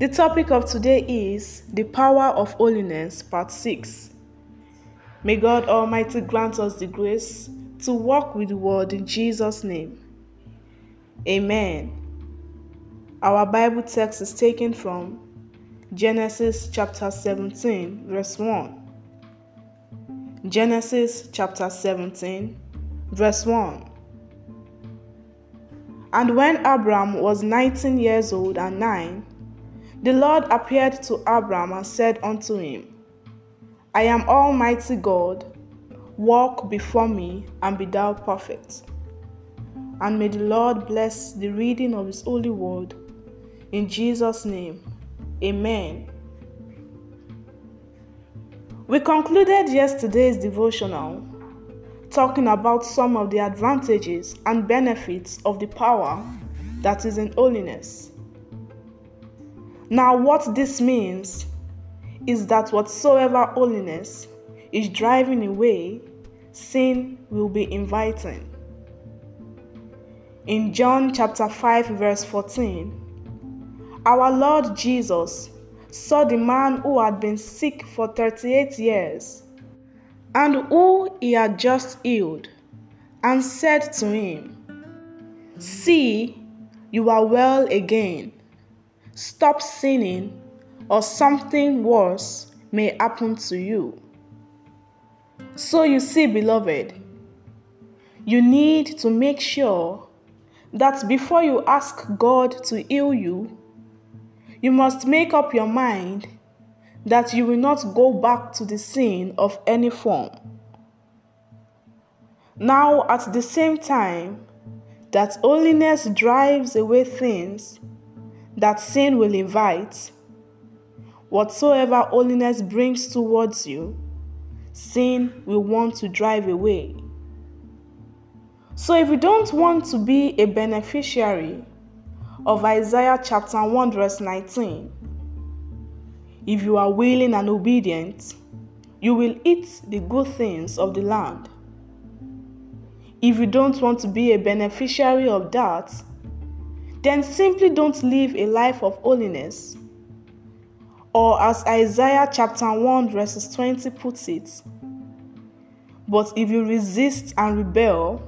The topic of today is The Power of Holiness, Part 6. May God Almighty grant us the grace to walk with the Word in Jesus' name. Amen. Our Bible text is taken from Genesis chapter 17, verse 1. Genesis chapter 17, verse 1. And when Abram was 19 years old and nine, the Lord appeared to Abram and said unto him, I am Almighty God, walk before me and be thou perfect. And may the Lord bless the reading of his holy word. In Jesus' name, amen. We concluded yesterday's devotional talking about some of the advantages and benefits of the power that is in holiness. Now, what this means is that whatsoever holiness is driving away, sin will be inviting. In John chapter 5, verse 14, our Lord Jesus saw the man who had been sick for 38 years and who he had just healed, and said to him, See, you are well again stop sinning, or something worse may happen to you. So, you see, beloved, you need to make sure that before you ask God to heal you, you must make up your mind that you will not go back to the sin of any form. Now, at the same time, that holiness drives away things that sin will invite. Whatsoever holiness brings towards you, sin will want to drive away. So, if you don't want to be a beneficiary of Isaiah chapter 1, verse 19, if you are willing and obedient, you will eat the good things of the land. If you don't want to be a beneficiary of that, then simply don't live a life of holiness. Or, as Isaiah chapter 1, verses 20 puts it, but if you resist and rebel,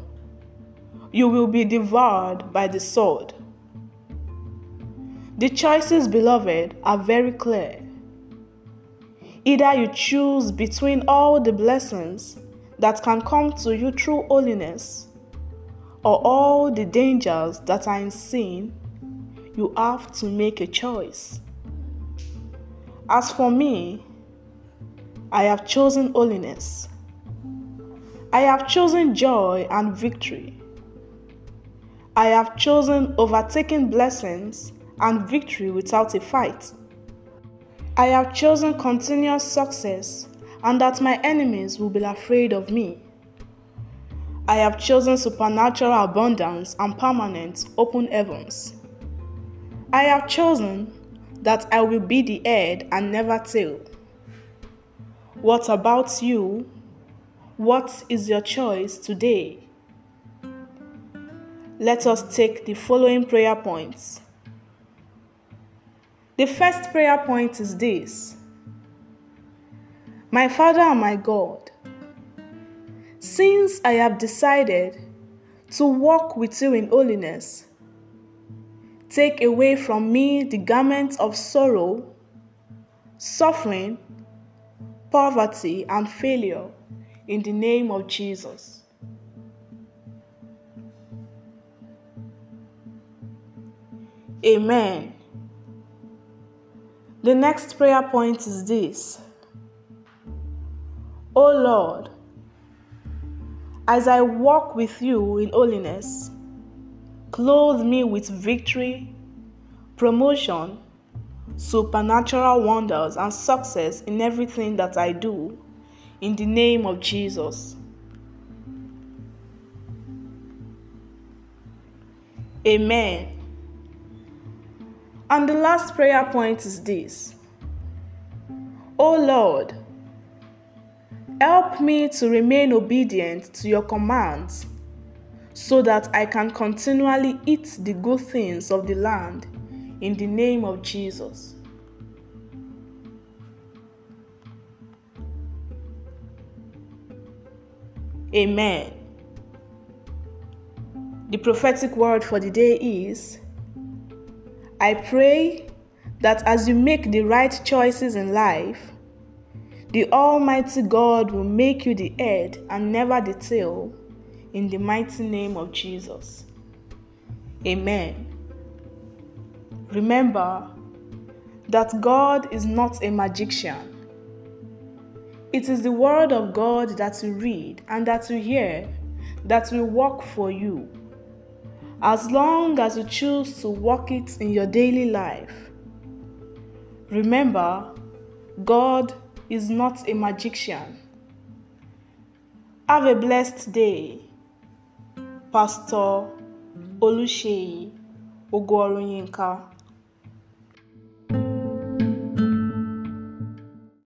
you will be devoured by the sword. The choices, beloved, are very clear. Either you choose between all the blessings that can come to you through holiness or all the dangers that are in sin, you have to make a choice. As for me, I have chosen holiness. I have chosen joy and victory. I have chosen overtaking blessings and victory without a fight. I have chosen continuous success and that my enemies will be afraid of me. I have chosen supernatural abundance and permanent open heavens. I have chosen that I will be the head and never tail. What about you? What is your choice today? Let us take the following prayer points. The first prayer point is this My Father and my God, since I have decided to walk with you in holiness, take away from me the garment of sorrow, suffering, poverty, and failure in the name of Jesus. Amen. The next prayer point is this. O Lord, as I walk with you in holiness, clothe me with victory, promotion, supernatural wonders and success in everything that I do. In the name of Jesus. Amen. And the last prayer point is this O Lord, help me to remain obedient to your commands so that I can continually eat the good things of the land in the name of Jesus. Amen. The prophetic word for the day is I pray that as you make the right choices in life, the Almighty God will make you the head and never the tail in the mighty name of Jesus. Amen. Remember that God is not a magician. It is the Word of God that you read and that you hear that will work for you as long as you choose to walk it in your daily life. Remember, God is not a magician. Have a blessed day. Pastor Oluseyi Ogorunyinka.